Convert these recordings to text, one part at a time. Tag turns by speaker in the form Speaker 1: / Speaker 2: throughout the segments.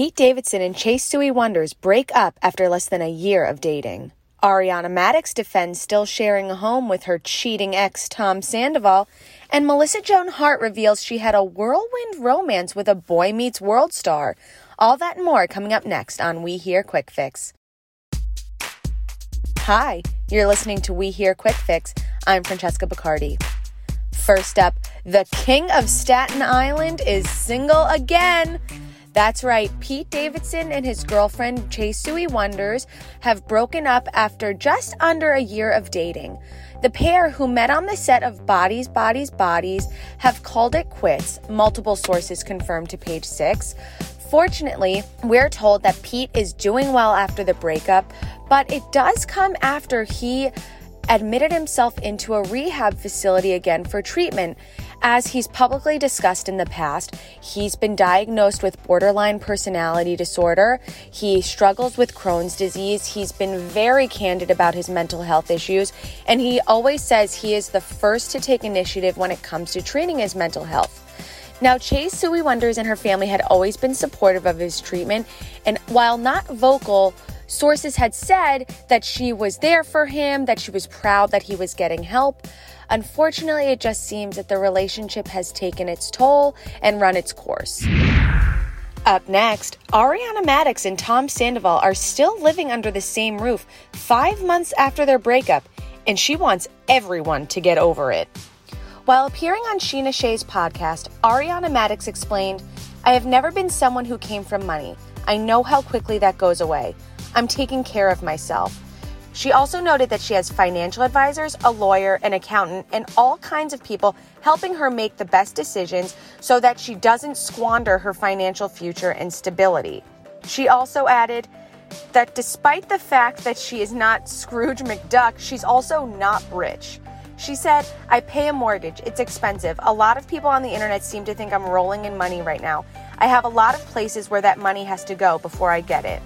Speaker 1: Pete Davidson and Chase Sui Wonders break up after less than a year of dating. Ariana Madix defends still sharing a home with her cheating ex Tom Sandoval, and Melissa Joan Hart reveals she had a whirlwind romance with a Boy Meets World star. All that and more coming up next on We Hear Quick Fix. Hi, you're listening to We Hear Quick Fix. I'm Francesca Bacardi. First up, the King of Staten Island is single again. That's right, Pete Davidson and his girlfriend Chase Sui Wonders have broken up after just under a year of dating. The pair, who met on the set of Bodies, Bodies, Bodies, have called it quits, multiple sources confirmed to page six. Fortunately, we're told that Pete is doing well after the breakup, but it does come after he admitted himself into a rehab facility again for treatment. As he's publicly discussed in the past, he's been diagnosed with borderline personality disorder. He struggles with Crohn's disease. He's been very candid about his mental health issues, and he always says he is the first to take initiative when it comes to treating his mental health. Now, Chase Sui Wonders and her family had always been supportive of his treatment, and while not vocal, sources had said that she was there for him, that she was proud that he was getting help. Unfortunately, it just seems that the relationship has taken its toll and run its course. Up next, Ariana Madix and Tom Sandoval are still living under the same roof five months after their breakup, and she wants everyone to get over it. While appearing on Sheena Shay's podcast, Ariana Madix explained, I have never been someone who came from money. I know how quickly that goes away. I'm taking care of myself. She also noted that she has financial advisors, a lawyer, an accountant, and all kinds of people helping her make the best decisions so that she doesn't squander her financial future and stability. She also added that despite the fact that she is not Scrooge McDuck, she's also not rich. She said, I pay a mortgage. It's expensive. A lot of people on the internet seem to think I'm rolling in money right now. I have a lot of places where that money has to go before I get it.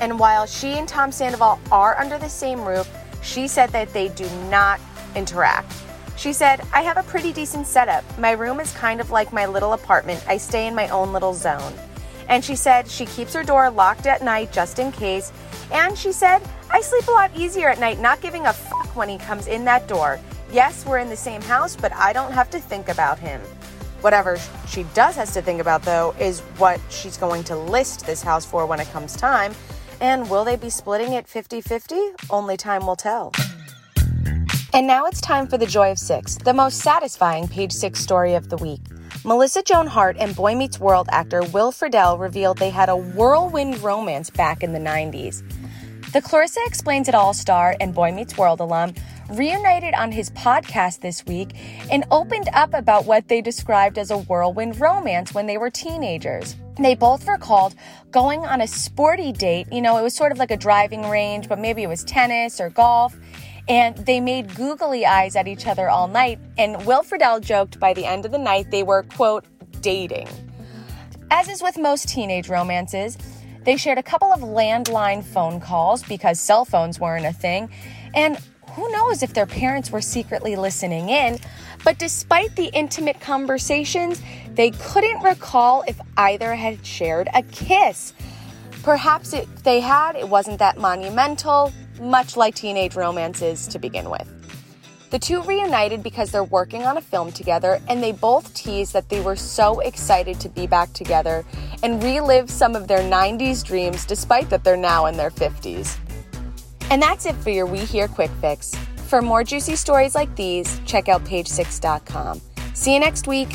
Speaker 1: And while she and Tom Sandoval are under the same roof, she said that they do not interact. She said, I have a pretty decent setup. My room is kind of like my little apartment. I stay in my own little zone. And she said she keeps her door locked at night just in case. And she said, I sleep a lot easier at night, not giving a fuck when he comes in that door. Yes, we're in the same house, but I don't have to think about him. Whatever she does has to think about, though, is what she's going to list this house for when it comes time. And will they be splitting it 50 50? Only time will tell. And now it's time for the Joy of Six, the most satisfying page six story of the week. Melissa Joan Hart and Boy Meets World actor Will Friedle revealed they had a whirlwind romance back in the 90s. The Clarissa Explains It All star and Boy Meets World alum reunited on his podcast this week and opened up about what they described as a whirlwind romance when they were teenagers. They both recalled going on a sporty date. You know, it was sort of like a driving range, but maybe it was tennis or golf. And they made googly eyes at each other all night. And Will Friedle joked by the end of the night they were, quote, dating. As is with most teenage romances, they shared a couple of landline phone calls because cell phones weren't a thing. And who knows if their parents were secretly listening in? But despite the intimate conversations, they couldn't recall if either had shared a kiss. Perhaps if they had, it wasn't that monumental, much like teenage romances to begin with. The two reunited because they're working on a film together, and they both teased that they were so excited to be back together and relive some of their 90s dreams despite that they're now in their 50s. And that's it for your We Hear Quick Fix. For more juicy stories like these, check out page6.com. See you next week.